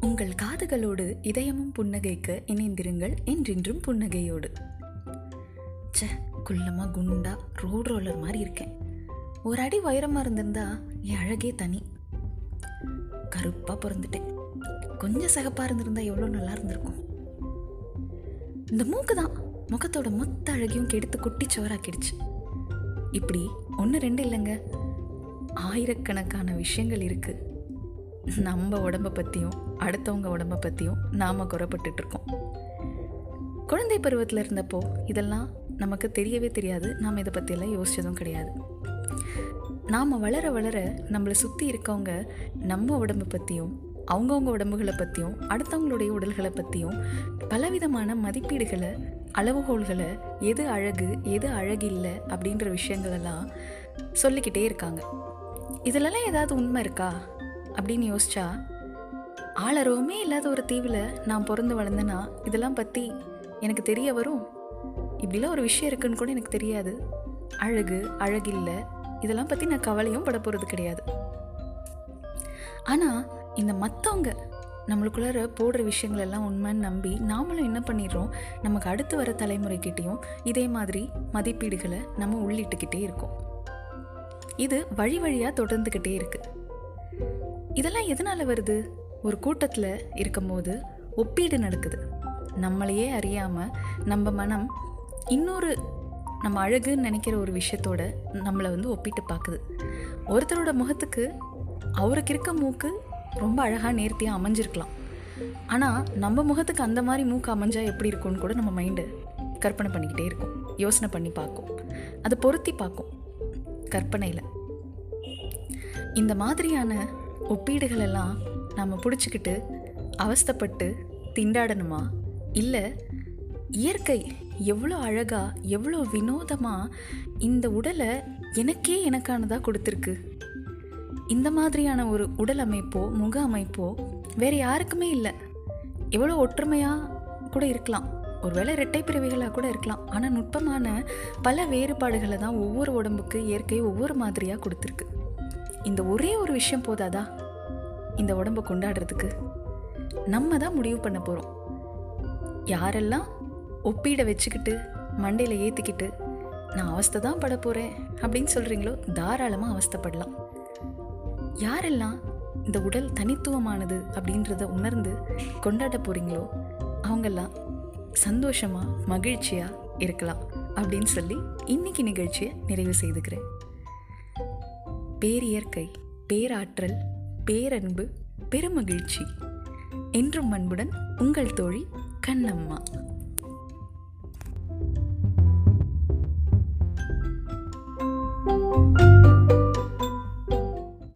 உங்கள் காதுகளோடு இதயமும் புன்னகைக்க இணைந்திருங்கள் என்றென்றும் புன்னகையோடு. ச்சே குள்ளமாக குண்டா ரோட் ரோலர் மாதிரி இருக்கேன். ஒரு அடி உயரமாக இருந்திருந்தா என் அழகே தனி. கருப்பாக பிறந்துட்டேன். கொஞ்சம் சகப்பாக இருந்திருந்தா எவ்வளோ நல்லா இருந்திருக்கும். இந்த மூக்கு தான் முகத்தோட மொத்த அழகையும் கெடுத்து குட்டி சோறாக்கிடுச்சு. இப்படி ஒன்று ரெண்டு இல்லைங்க. ஆயிரக்கணக்கான விஷயங்கள் இருக்குது நம்ம உடம்ப பற்றியும் அடுத்தவங்க உடம்ப பற்றியும் நாம் குறைப்பட்டுட்டு இருக்கோம். குழந்தை பருவத்தில் இருந்தப்போ இதெல்லாம் நமக்கு தெரியவே தெரியாது. நாம் இதை பற்றியெல்லாம் யோசித்ததும் கிடையாது. நாம் வளர வளர நம்மளை சுற்றி இருக்கவங்க நம்ம உடம்பை பற்றியும் அவங்கவுங்க உடம்புகளை பற்றியும் அடுத்தவங்களுடைய உடல்களை பற்றியும் பலவிதமான மதிப்பீடுகளை அளவுகோல்களை எது அழகு எது அழகில்லை அப்படின்ற விஷயங்களெல்லாம் சொல்லிக்கிட்டே இருக்காங்க. இதிலெல்லாம் ஏதாவது உண்மை இருக்கா? அப்படின்னு யோசிச்சா ஆளரவுமே இல்லாத ஒரு தீவில் நான் பிறந்து வளர்ந்தேன்னா இதெல்லாம் பற்றி எனக்கு தெரிய வரும்? இப்படிலாம் ஒரு விஷயம் இருக்குன்னு கூட எனக்கு தெரியாது. அழகு அழகில்லை இதெல்லாம் பற்றி நான் கவலையும் பட போகிறது கிடையாது. ஆனால் இந்த மற்றவங்க நம்மளுக்குள்ளார போடுற விஷயங்கள் எல்லாம் உண்மைன்னு நம்பி நாமளும் என்ன பண்ணிடுறோம்? நமக்கு அடுத்து வர தலைமுறைக்கிட்டேயும் இதே மாதிரி மதிப்பீடுகளை நம்ம உள்ளிட்டுக்கிட்டே இருக்கோம். இது வழி வழியாக தொடர்ந்துக்கிட்டே இருக்குது இதெல்லாம் எதனால் வருது? ஒரு கூட்டத்தில் இருக்கும்போது ஒப்பீடு நடக்குது. நம்மளையே அறியாமல் நம்ம மனம் இன்னொரு நம்ம அழகுன்னு நினைக்கிற ஒரு விஷயத்தோட நம்மளை வந்து ஒப்பிட்டு பார்க்குது ஒருத்தரோட முகத்துக்கு அவருக்கு இருக்க மூக்கு ரொம்ப அழகாக நேர்த்தியாக அமைஞ்சிருக்கலாம். ஆனால் நம்ம முகத்துக்கு அந்த மாதிரி மூக்கு அமைஞ்சா எப்படி இருக்கும்னு கூட நம்ம மைண்டு கற்பனை பண்ணிக்கிட்டே இருக்கும். யோசனை பண்ணி பார்க்கும் அதை பொருத்தி பார்க்கும் கற்பனையில். இந்த மாதிரியான ஒப்பீடுகளெல்லாம் நம்ம நாம் பிடிச்சிக்கிட்டு அவஸ்தைப்பட்டு திண்டாடணுமா? இல்லை இயற்கை எவ்வளோ அழகா எவ்வளோ வினோதமாக இந்த உடலை எனக்கே எனக்கானதாக கொடுத்துருக்கு. இந்த மாதிரியான ஒரு உடல் அமைப்போ முக அமைப்போ வேறு யாருக்குமே இல்லை. எவ்வளோ ஒற்றுமையாக கூட இருக்கலாம். ஒருவேளை இரட்டை பிறவிகளாக கூட இருக்கலாம். ஆனால் நுட்பமான பல வேறுபாடுகளை தான் ஒவ்வொரு உடம்புக்கு இயற்கை ஒவ்வொரு மாதிரியாக கொடுத்துருக்கு. இந்த ஒரே ஒரு விஷயம் போதாதா? இந்த உடம்பை கொண்டாடுறதுக்கு. நம்ம தான் முடிவு பண்ண போகிறோம் யாரெல்லாம் ஒப்பீடை வச்சுக்கிட்டு மண்டையில் ஏற்றிக்கிட்டு நான் அவஸ்தை தான் பட போகிறேன் அப்படின்னு சொல்கிறீங்களோ தாராளமாக அவஸ்தைப்படலாம். யாரெல்லாம் இந்த உடல் தனித்துவமானது அப்படின்றத உணர்ந்து கொண்டாட போகிறீங்களோ அவங்கெல்லாம் சந்தோஷமாக மகிழ்ச்சியாக இருக்கலாம் அப்படின்னு சொல்லி இன்னைக்கு நிகழ்ச்சியை நிறைவு செய்துக்கிறேன். பேரியற்கை பேராற்றல் பேரன்பு பெருமகிழ்ச்சி. என்றும் அன்புடன் உங்கள் தோழி கண்ணம்மா.